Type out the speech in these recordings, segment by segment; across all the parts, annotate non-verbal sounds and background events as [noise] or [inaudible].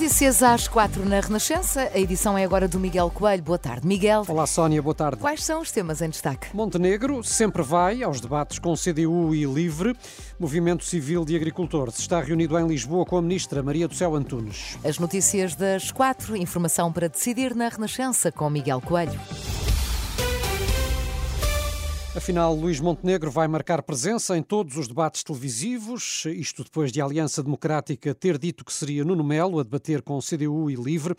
Notícias às quatro na Renascença. A edição é agora do Miguel Coelho. Boa tarde, Miguel. Olá, Sónia, boa tarde. Quais são os temas em destaque? Montenegro sempre vai aos debates com CDU e LIVRE. Movimento Civil de Agricultores está reunido em Lisboa com a ministra Maria do Céu Antunes. As notícias das quatro. Informação para decidir na Renascença com Miguel Coelho. Afinal, Luís Montenegro vai marcar presença em todos os debates televisivos, isto depois de a Aliança Democrática ter dito que seria Nuno Melo a debater com CDU e LIVRE.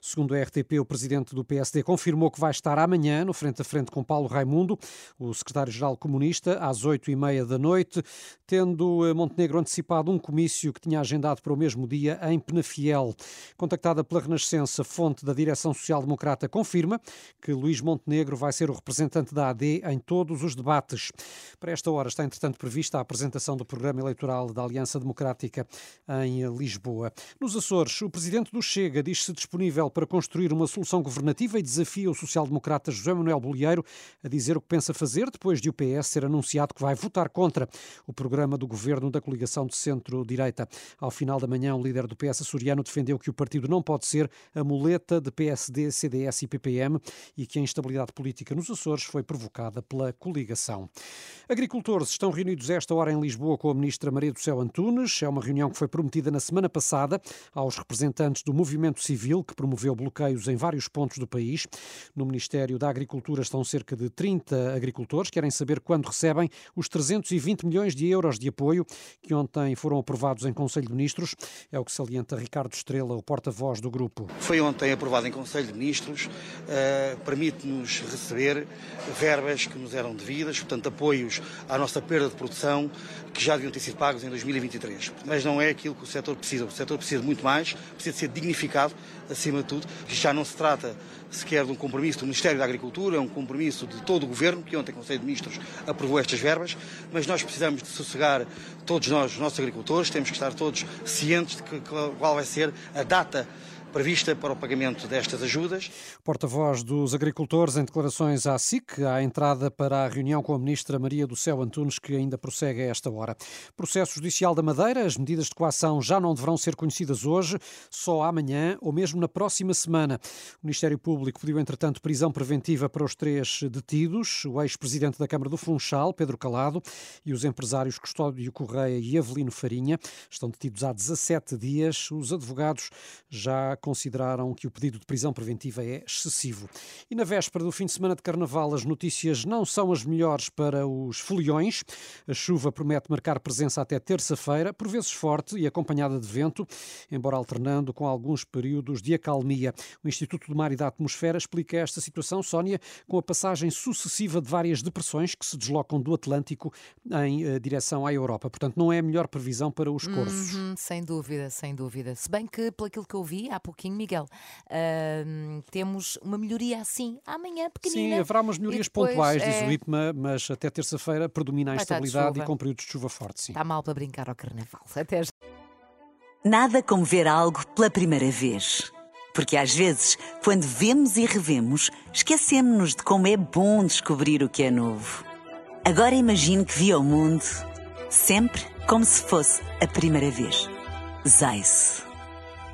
Segundo a RTP, o presidente do PSD confirmou que vai estar amanhã no frente a frente com Paulo Raimundo, o secretário-geral comunista, às oito e meia da noite, tendo eh, Montenegro antecipado um comício que tinha agendado para o mesmo dia em Penafiel. Contactada pela Renascença, fonte da direção social-democrata confirma que Luís Montenegro vai ser o representante da AD em todos todos os debates. Para esta hora está, entretanto, prevista a apresentação do programa eleitoral da Aliança Democrática em Lisboa. Nos Açores, o presidente do Chega diz-se disponível para construir uma solução governativa e desafia o social-democrata José Manuel Bolieiro a dizer o que pensa fazer depois de o PS ser anunciado que vai votar contra o programa do governo da coligação de centro-direita. Ao final da manhã, o líder do PS açoriano defendeu que o partido não pode ser a muleta de PSD, CDS e PPM e que a instabilidade política nos Açores foi provocada pela coligação. Agricultores estão reunidos esta hora em Lisboa com a ministra Maria do Céu Antunes. É uma reunião que foi prometida na semana passada aos representantes do movimento civil que promoveu bloqueios em vários pontos do país. No Ministério da Agricultura estão cerca de 30 agricultores. Querem saber quando recebem os 320 milhões de euros de apoio que ontem foram aprovados em Conselho de Ministros. É o que salienta Ricardo Estrela, o porta-voz do grupo. Foi ontem aprovado em Conselho de Ministros. Uh, Permite-nos receber verbas que nos eram devidas, portanto, apoios à nossa perda de produção que já deviam ter sido pagos em 2023. Mas não é aquilo que o setor precisa. O setor precisa de muito mais, precisa ser dignificado, acima de tudo. Já não se trata sequer de um compromisso do Ministério da Agricultura, é um compromisso de todo o Governo, que ontem o Conselho de Ministros aprovou estas verbas, mas nós precisamos de sossegar todos nós, os nossos agricultores, temos que estar todos cientes de que, qual vai ser a data prevista para o pagamento destas ajudas. Porta-voz dos agricultores em declarações à SIC, à entrada para a reunião com a ministra Maria do Céu Antunes, que ainda prossegue a esta hora. Processo Judicial da Madeira, as medidas de coação já não deverão ser conhecidas hoje, só amanhã ou mesmo na próxima semana. O Ministério Público pediu, entretanto, prisão preventiva para os três detidos, o ex-presidente da Câmara do Funchal, Pedro Calado, e os empresários Custódio Correia e Avelino Farinha. Estão detidos há 17 dias. Os advogados já consideraram que o pedido de prisão preventiva é excessivo. E na véspera do fim de semana de Carnaval, as notícias não são as melhores para os foliões. A chuva promete marcar presença até terça-feira, por vezes forte e acompanhada de vento, embora alternando com alguns períodos de acalmia. O Instituto do Mar e da Atmosfera explica esta situação, Sónia, com a passagem sucessiva de várias depressões que se deslocam do Atlântico em uh, direção à Europa. Portanto, não é a melhor previsão para os cursos. Uhum, sem dúvida, sem dúvida. Se bem que, pelo que eu vi há pouquinho, Miguel. Uh, temos uma melhoria assim amanhã, pequenina. Sim, haverá umas melhorias depois, pontuais, diz é... o IPMA, mas até terça-feira predomina a instabilidade e com períodos de chuva forte. Sim. Está mal para brincar ao carnaval. [laughs] Até já. Nada como ver algo pela primeira vez. Porque às vezes, quando vemos e revemos, esquecemos-nos de como é bom descobrir o que é novo. Agora imagine que viu o mundo sempre como se fosse a primeira vez. Zais.